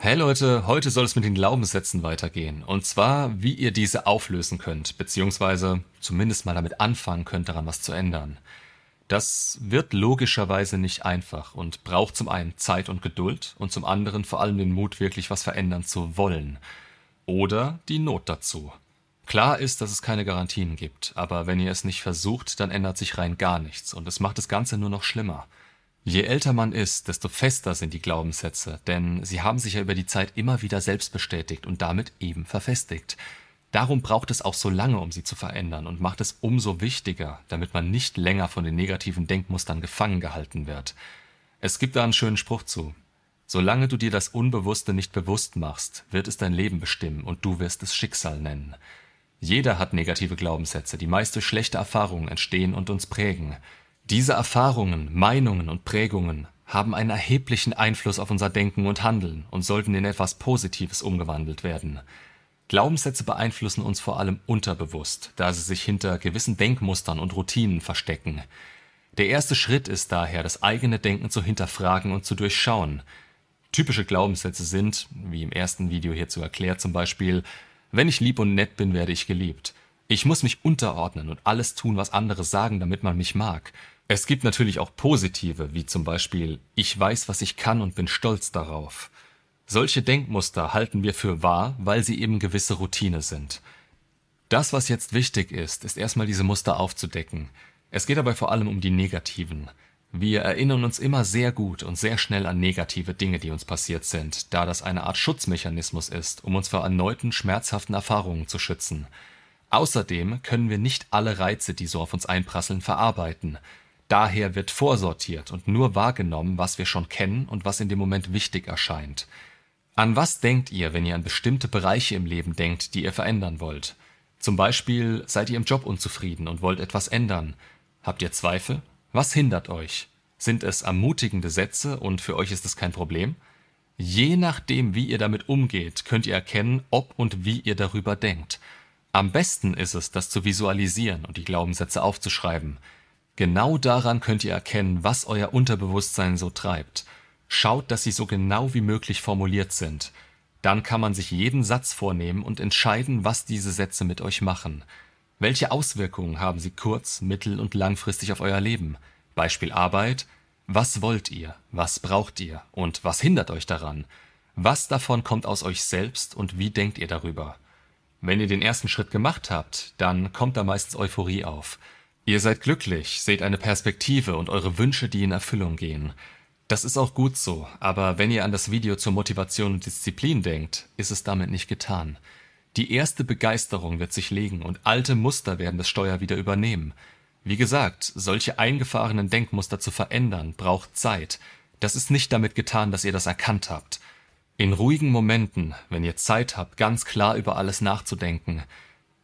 Hey Leute, heute soll es mit den Glaubenssätzen weitergehen. Und zwar, wie ihr diese auflösen könnt, beziehungsweise zumindest mal damit anfangen könnt, daran was zu ändern. Das wird logischerweise nicht einfach und braucht zum einen Zeit und Geduld und zum anderen vor allem den Mut, wirklich was verändern zu wollen. Oder die Not dazu. Klar ist, dass es keine Garantien gibt, aber wenn ihr es nicht versucht, dann ändert sich rein gar nichts und es macht das Ganze nur noch schlimmer. Je älter man ist, desto fester sind die Glaubenssätze, denn sie haben sich ja über die Zeit immer wieder selbst bestätigt und damit eben verfestigt. Darum braucht es auch so lange, um sie zu verändern und macht es umso wichtiger, damit man nicht länger von den negativen Denkmustern gefangen gehalten wird. Es gibt da einen schönen Spruch zu. Solange du dir das Unbewusste nicht bewusst machst, wird es dein Leben bestimmen und du wirst es Schicksal nennen. Jeder hat negative Glaubenssätze, die meist durch schlechte Erfahrungen entstehen und uns prägen. Diese Erfahrungen, Meinungen und Prägungen haben einen erheblichen Einfluss auf unser Denken und Handeln und sollten in etwas Positives umgewandelt werden. Glaubenssätze beeinflussen uns vor allem unterbewusst, da sie sich hinter gewissen Denkmustern und Routinen verstecken. Der erste Schritt ist daher, das eigene Denken zu hinterfragen und zu durchschauen. Typische Glaubenssätze sind, wie im ersten Video hierzu erklärt zum Beispiel, wenn ich lieb und nett bin, werde ich geliebt. Ich muss mich unterordnen und alles tun, was andere sagen, damit man mich mag. Es gibt natürlich auch positive, wie zum Beispiel ich weiß, was ich kann und bin stolz darauf. Solche Denkmuster halten wir für wahr, weil sie eben gewisse Routine sind. Das, was jetzt wichtig ist, ist erstmal diese Muster aufzudecken. Es geht dabei vor allem um die negativen. Wir erinnern uns immer sehr gut und sehr schnell an negative Dinge, die uns passiert sind, da das eine Art Schutzmechanismus ist, um uns vor erneuten schmerzhaften Erfahrungen zu schützen. Außerdem können wir nicht alle Reize, die so auf uns einprasseln, verarbeiten. Daher wird vorsortiert und nur wahrgenommen, was wir schon kennen und was in dem Moment wichtig erscheint. An was denkt ihr, wenn ihr an bestimmte Bereiche im Leben denkt, die ihr verändern wollt? Zum Beispiel seid ihr im Job unzufrieden und wollt etwas ändern. Habt ihr Zweifel? Was hindert euch? Sind es ermutigende Sätze und für euch ist es kein Problem? Je nachdem, wie ihr damit umgeht, könnt ihr erkennen, ob und wie ihr darüber denkt. Am besten ist es, das zu visualisieren und die Glaubenssätze aufzuschreiben. Genau daran könnt ihr erkennen, was euer Unterbewusstsein so treibt. Schaut, dass sie so genau wie möglich formuliert sind. Dann kann man sich jeden Satz vornehmen und entscheiden, was diese Sätze mit euch machen. Welche Auswirkungen haben sie kurz-, mittel- und langfristig auf euer Leben? Beispiel Arbeit. Was wollt ihr? Was braucht ihr? Und was hindert euch daran? Was davon kommt aus euch selbst und wie denkt ihr darüber? Wenn ihr den ersten Schritt gemacht habt, dann kommt da meistens Euphorie auf. Ihr seid glücklich, seht eine Perspektive und eure Wünsche, die in Erfüllung gehen. Das ist auch gut so, aber wenn ihr an das Video zur Motivation und Disziplin denkt, ist es damit nicht getan. Die erste Begeisterung wird sich legen und alte Muster werden das Steuer wieder übernehmen. Wie gesagt, solche eingefahrenen Denkmuster zu verändern, braucht Zeit. Das ist nicht damit getan, dass ihr das erkannt habt. In ruhigen Momenten, wenn ihr Zeit habt, ganz klar über alles nachzudenken,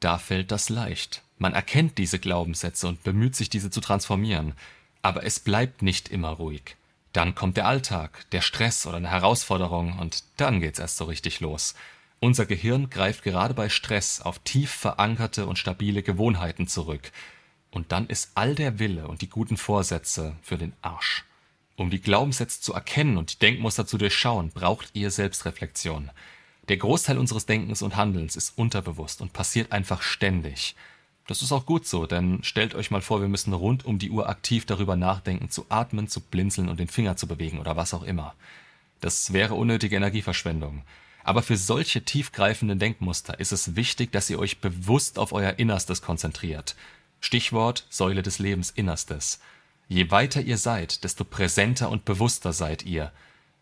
da fällt das leicht. Man erkennt diese Glaubenssätze und bemüht sich, diese zu transformieren. Aber es bleibt nicht immer ruhig. Dann kommt der Alltag, der Stress oder eine Herausforderung und dann geht's erst so richtig los. Unser Gehirn greift gerade bei Stress auf tief verankerte und stabile Gewohnheiten zurück. Und dann ist all der Wille und die guten Vorsätze für den Arsch. Um die Glaubenssätze zu erkennen und die Denkmuster zu durchschauen, braucht ihr Selbstreflexion. Der Großteil unseres Denkens und Handelns ist unterbewusst und passiert einfach ständig. Das ist auch gut so, denn stellt euch mal vor, wir müssen rund um die Uhr aktiv darüber nachdenken, zu atmen, zu blinzeln und den Finger zu bewegen oder was auch immer. Das wäre unnötige Energieverschwendung. Aber für solche tiefgreifenden Denkmuster ist es wichtig, dass ihr euch bewusst auf euer Innerstes konzentriert. Stichwort Säule des Lebens Innerstes. Je weiter ihr seid, desto präsenter und bewusster seid ihr.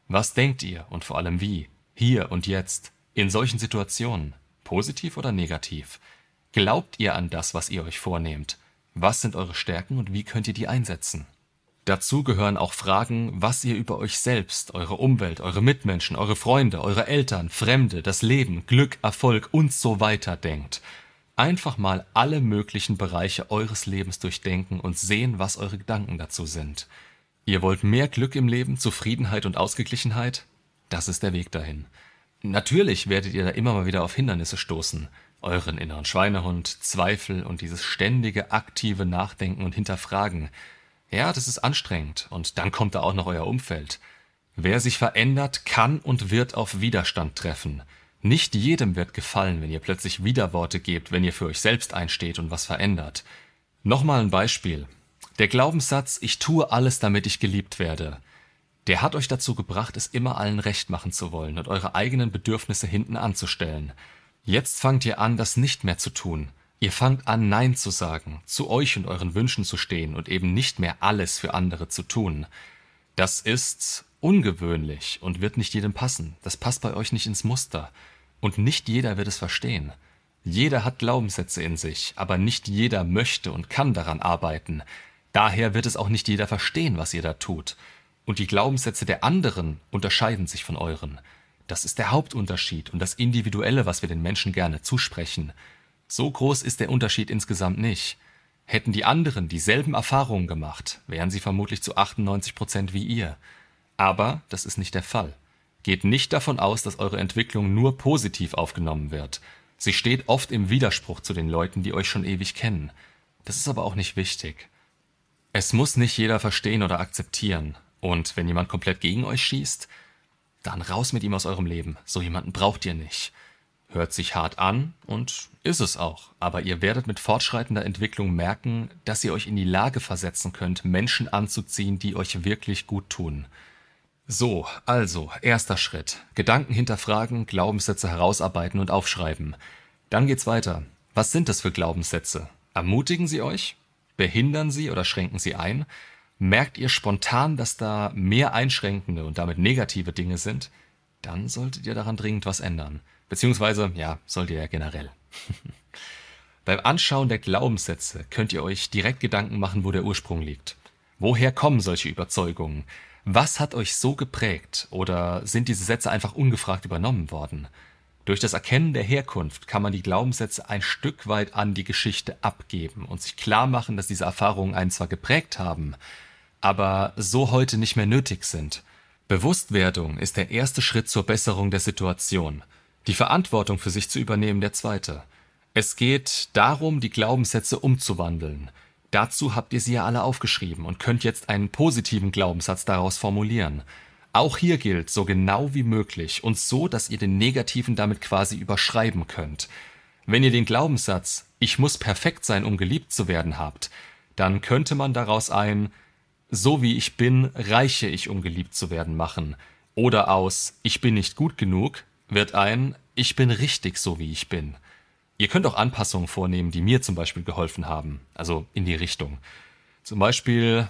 Was denkt ihr und vor allem wie? Hier und jetzt. In solchen Situationen. Positiv oder negativ? Glaubt ihr an das, was ihr euch vornehmt? Was sind eure Stärken und wie könnt ihr die einsetzen? Dazu gehören auch Fragen, was ihr über euch selbst, eure Umwelt, eure Mitmenschen, eure Freunde, eure Eltern, Fremde, das Leben, Glück, Erfolg und so weiter denkt. Einfach mal alle möglichen Bereiche eures Lebens durchdenken und sehen, was eure Gedanken dazu sind. Ihr wollt mehr Glück im Leben, Zufriedenheit und Ausgeglichenheit? Das ist der Weg dahin. Natürlich werdet ihr da immer mal wieder auf Hindernisse stoßen. Euren inneren Schweinehund, Zweifel und dieses ständige aktive Nachdenken und Hinterfragen. Ja, das ist anstrengend und dann kommt da auch noch euer Umfeld. Wer sich verändert, kann und wird auf Widerstand treffen. Nicht jedem wird gefallen, wenn ihr plötzlich Widerworte gebt, wenn ihr für euch selbst einsteht und was verändert. Nochmal ein Beispiel. Der Glaubenssatz, ich tue alles, damit ich geliebt werde, der hat euch dazu gebracht, es immer allen recht machen zu wollen und eure eigenen Bedürfnisse hinten anzustellen. Jetzt fangt ihr an, das nicht mehr zu tun. Ihr fangt an, Nein zu sagen, zu euch und euren Wünschen zu stehen und eben nicht mehr alles für andere zu tun. Das ist ungewöhnlich und wird nicht jedem passen. Das passt bei euch nicht ins Muster. Und nicht jeder wird es verstehen. Jeder hat Glaubenssätze in sich, aber nicht jeder möchte und kann daran arbeiten. Daher wird es auch nicht jeder verstehen, was ihr da tut. Und die Glaubenssätze der anderen unterscheiden sich von euren. Das ist der Hauptunterschied und das Individuelle, was wir den Menschen gerne zusprechen. So groß ist der Unterschied insgesamt nicht. Hätten die anderen dieselben Erfahrungen gemacht, wären sie vermutlich zu 98 Prozent wie ihr. Aber das ist nicht der Fall. Geht nicht davon aus, dass eure Entwicklung nur positiv aufgenommen wird. Sie steht oft im Widerspruch zu den Leuten, die euch schon ewig kennen. Das ist aber auch nicht wichtig. Es muss nicht jeder verstehen oder akzeptieren. Und wenn jemand komplett gegen euch schießt, dann raus mit ihm aus eurem Leben. So jemanden braucht ihr nicht. Hört sich hart an und ist es auch. Aber ihr werdet mit fortschreitender Entwicklung merken, dass ihr euch in die Lage versetzen könnt, Menschen anzuziehen, die euch wirklich gut tun. So, also, erster Schritt. Gedanken hinterfragen, Glaubenssätze herausarbeiten und aufschreiben. Dann geht's weiter. Was sind das für Glaubenssätze? Ermutigen sie euch? Behindern sie oder schränken sie ein? Merkt ihr spontan, dass da mehr einschränkende und damit negative Dinge sind? Dann solltet ihr daran dringend was ändern. Beziehungsweise, ja, sollt ihr ja generell. Beim Anschauen der Glaubenssätze könnt ihr euch direkt Gedanken machen, wo der Ursprung liegt. Woher kommen solche Überzeugungen? Was hat euch so geprägt oder sind diese Sätze einfach ungefragt übernommen worden? Durch das Erkennen der Herkunft kann man die Glaubenssätze ein Stück weit an die Geschichte abgeben und sich klar machen, dass diese Erfahrungen einen zwar geprägt haben, aber so heute nicht mehr nötig sind. Bewusstwerdung ist der erste Schritt zur Besserung der Situation, die Verantwortung für sich zu übernehmen der zweite. Es geht darum, die Glaubenssätze umzuwandeln, Dazu habt ihr sie ja alle aufgeschrieben und könnt jetzt einen positiven Glaubenssatz daraus formulieren. Auch hier gilt, so genau wie möglich und so, dass ihr den negativen damit quasi überschreiben könnt. Wenn ihr den Glaubenssatz Ich muss perfekt sein, um geliebt zu werden habt, dann könnte man daraus ein So wie ich bin, reiche ich, um geliebt zu werden machen. Oder aus Ich bin nicht gut genug wird ein Ich bin richtig so wie ich bin. Ihr könnt auch Anpassungen vornehmen, die mir zum Beispiel geholfen haben, also in die Richtung. Zum Beispiel,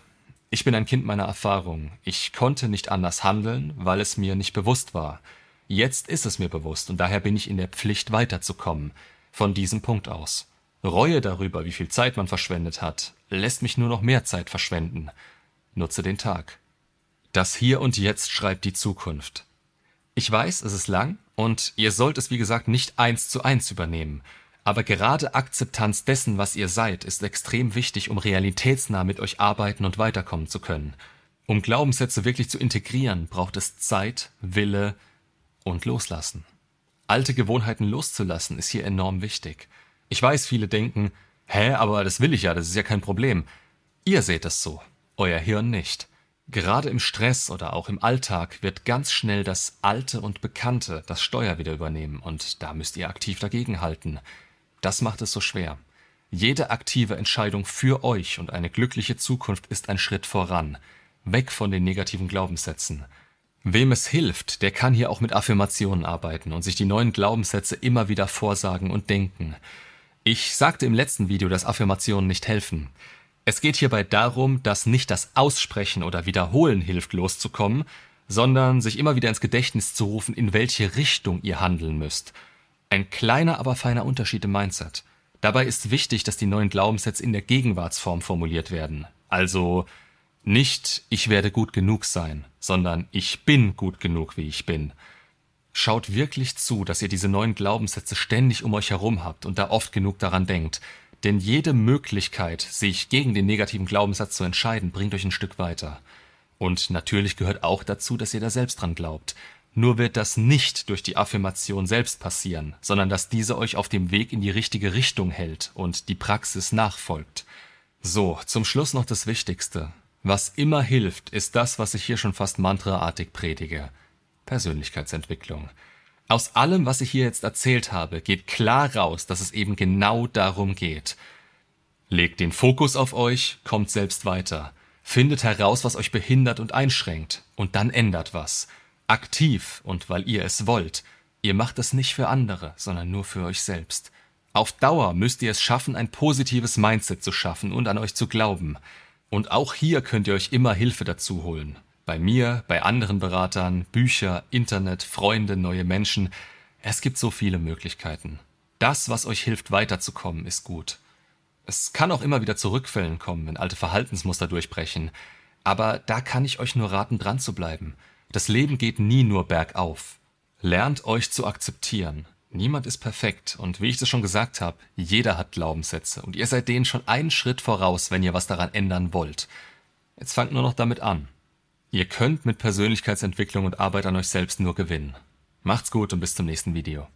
ich bin ein Kind meiner Erfahrung. Ich konnte nicht anders handeln, weil es mir nicht bewusst war. Jetzt ist es mir bewusst und daher bin ich in der Pflicht weiterzukommen. Von diesem Punkt aus. Reue darüber, wie viel Zeit man verschwendet hat, lässt mich nur noch mehr Zeit verschwenden. Nutze den Tag. Das Hier und Jetzt schreibt die Zukunft. Ich weiß, es ist lang und ihr sollt es wie gesagt nicht eins zu eins übernehmen. Aber gerade Akzeptanz dessen, was ihr seid, ist extrem wichtig, um realitätsnah mit euch arbeiten und weiterkommen zu können. Um Glaubenssätze wirklich zu integrieren, braucht es Zeit, Wille und Loslassen. Alte Gewohnheiten loszulassen ist hier enorm wichtig. Ich weiß, viele denken, hä, aber das will ich ja, das ist ja kein Problem. Ihr seht es so, euer Hirn nicht. Gerade im Stress oder auch im Alltag wird ganz schnell das Alte und Bekannte das Steuer wieder übernehmen und da müsst ihr aktiv dagegenhalten. Das macht es so schwer. Jede aktive Entscheidung für euch und eine glückliche Zukunft ist ein Schritt voran, weg von den negativen Glaubenssätzen. Wem es hilft, der kann hier auch mit Affirmationen arbeiten und sich die neuen Glaubenssätze immer wieder vorsagen und denken. Ich sagte im letzten Video, dass Affirmationen nicht helfen. Es geht hierbei darum, dass nicht das Aussprechen oder Wiederholen hilft, loszukommen, sondern sich immer wieder ins Gedächtnis zu rufen, in welche Richtung ihr handeln müsst. Ein kleiner, aber feiner Unterschied im Mindset. Dabei ist wichtig, dass die neuen Glaubenssätze in der Gegenwartsform formuliert werden. Also nicht ich werde gut genug sein, sondern ich bin gut genug, wie ich bin. Schaut wirklich zu, dass ihr diese neuen Glaubenssätze ständig um euch herum habt und da oft genug daran denkt. Denn jede Möglichkeit, sich gegen den negativen Glaubenssatz zu entscheiden, bringt euch ein Stück weiter. Und natürlich gehört auch dazu, dass ihr da selbst dran glaubt. Nur wird das nicht durch die Affirmation selbst passieren, sondern dass diese euch auf dem Weg in die richtige Richtung hält und die Praxis nachfolgt. So, zum Schluss noch das Wichtigste. Was immer hilft, ist das, was ich hier schon fast mantraartig predige. Persönlichkeitsentwicklung. Aus allem, was ich hier jetzt erzählt habe, geht klar raus, dass es eben genau darum geht. Legt den Fokus auf euch, kommt selbst weiter. Findet heraus, was euch behindert und einschränkt, und dann ändert was. Aktiv und weil ihr es wollt. Ihr macht es nicht für andere, sondern nur für euch selbst. Auf Dauer müsst ihr es schaffen, ein positives Mindset zu schaffen und an euch zu glauben. Und auch hier könnt ihr euch immer Hilfe dazu holen. Bei mir, bei anderen Beratern, Bücher, Internet, Freunde, neue Menschen. Es gibt so viele Möglichkeiten. Das, was euch hilft, weiterzukommen, ist gut. Es kann auch immer wieder zu Rückfällen kommen, wenn alte Verhaltensmuster durchbrechen. Aber da kann ich euch nur raten, dran zu bleiben. Das Leben geht nie nur bergauf. Lernt euch zu akzeptieren. Niemand ist perfekt und wie ich es schon gesagt habe, jeder hat Glaubenssätze und ihr seid denen schon einen Schritt voraus, wenn ihr was daran ändern wollt. Jetzt fangt nur noch damit an. Ihr könnt mit Persönlichkeitsentwicklung und Arbeit an euch selbst nur gewinnen. Macht's gut und bis zum nächsten Video.